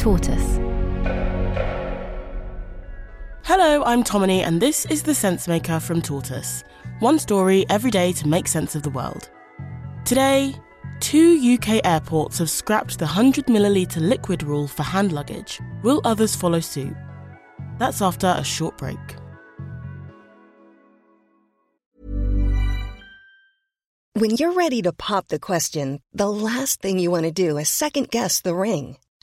Tortoise. Hello, I'm Tomini, and this is The Sensemaker from Tortoise. One story every day to make sense of the world. Today, two UK airports have scrapped the 100 millilitre liquid rule for hand luggage. Will others follow suit? That's after a short break. When you're ready to pop the question, the last thing you want to do is second guess the ring.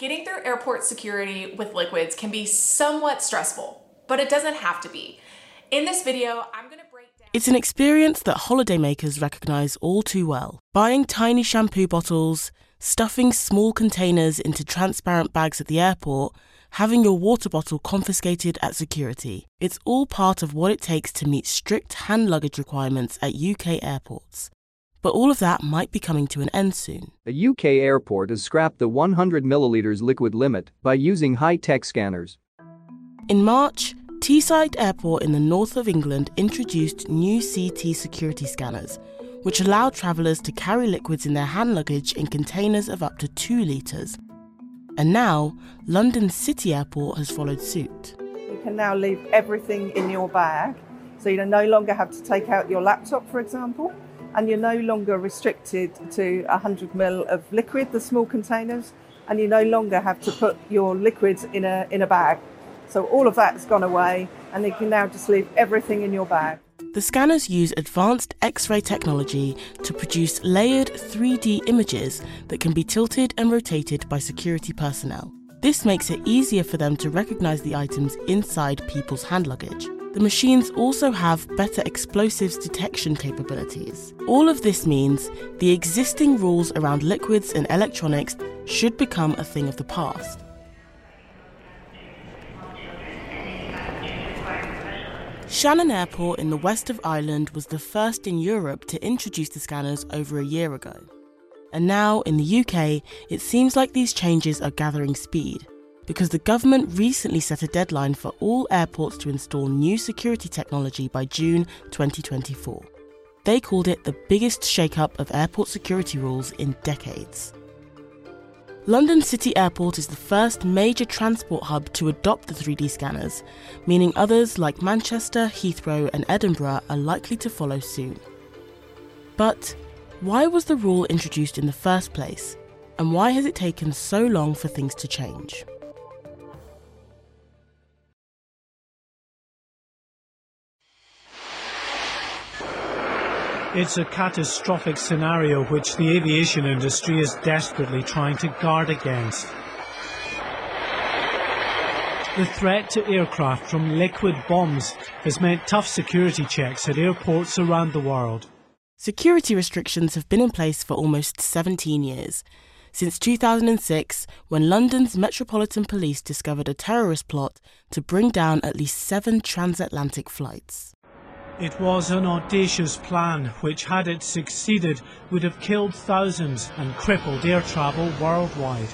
Getting through airport security with liquids can be somewhat stressful, but it doesn't have to be. In this video, I'm going to break down. It's an experience that holidaymakers recognise all too well. Buying tiny shampoo bottles, stuffing small containers into transparent bags at the airport, having your water bottle confiscated at security. It's all part of what it takes to meet strict hand luggage requirements at UK airports. But all of that might be coming to an end soon. A UK airport has scrapped the 100 milliliters liquid limit by using high-tech scanners. In March, Teesside Airport in the north of England introduced new CT security scanners, which allow travellers to carry liquids in their hand luggage in containers of up to 2 litres. And now, London City Airport has followed suit. You can now leave everything in your bag, so you no longer have to take out your laptop, for example, and you're no longer restricted to 100 ml of liquid, the small containers, and you no longer have to put your liquids in a in a bag. So all of that's gone away, and you can now just leave everything in your bag. The scanners use advanced X ray technology to produce layered 3D images that can be tilted and rotated by security personnel. This makes it easier for them to recognize the items inside people's hand luggage. The machines also have better explosives detection capabilities. All of this means the existing rules around liquids and electronics should become a thing of the past. Shannon Airport in the west of Ireland was the first in Europe to introduce the scanners over a year ago. And now, in the UK, it seems like these changes are gathering speed because the government recently set a deadline for all airports to install new security technology by June 2024. They called it the biggest shake-up of airport security rules in decades. London City Airport is the first major transport hub to adopt the 3D scanners, meaning others like Manchester, Heathrow, and Edinburgh are likely to follow soon. But why was the rule introduced in the first place? And why has it taken so long for things to change? It's a catastrophic scenario which the aviation industry is desperately trying to guard against. The threat to aircraft from liquid bombs has meant tough security checks at airports around the world. Security restrictions have been in place for almost 17 years. Since 2006, when London's Metropolitan Police discovered a terrorist plot to bring down at least seven transatlantic flights. It was an audacious plan which, had it succeeded, would have killed thousands and crippled air travel worldwide.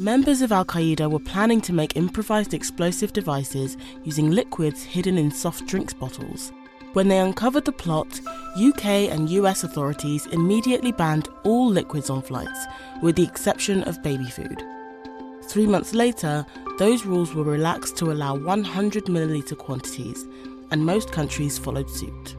Members of Al Qaeda were planning to make improvised explosive devices using liquids hidden in soft drinks bottles. When they uncovered the plot, UK and US authorities immediately banned all liquids on flights, with the exception of baby food. Three months later, those rules were relaxed to allow 100 milliliter quantities, and most countries followed suit.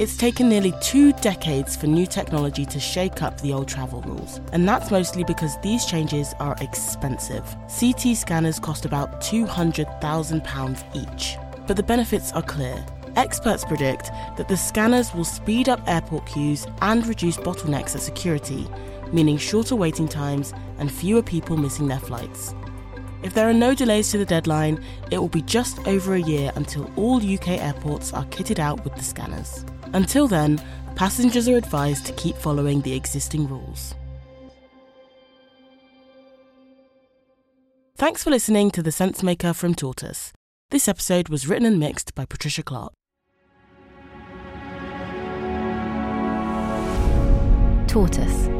It's taken nearly two decades for new technology to shake up the old travel rules, and that's mostly because these changes are expensive. CT scanners cost about £200,000 each, but the benefits are clear. Experts predict that the scanners will speed up airport queues and reduce bottlenecks at security, meaning shorter waiting times and fewer people missing their flights. If there are no delays to the deadline, it will be just over a year until all UK airports are kitted out with the scanners. Until then, passengers are advised to keep following the existing rules. Thanks for listening to The Sensemaker from Tortoise. This episode was written and mixed by Patricia Clark. Tortoise.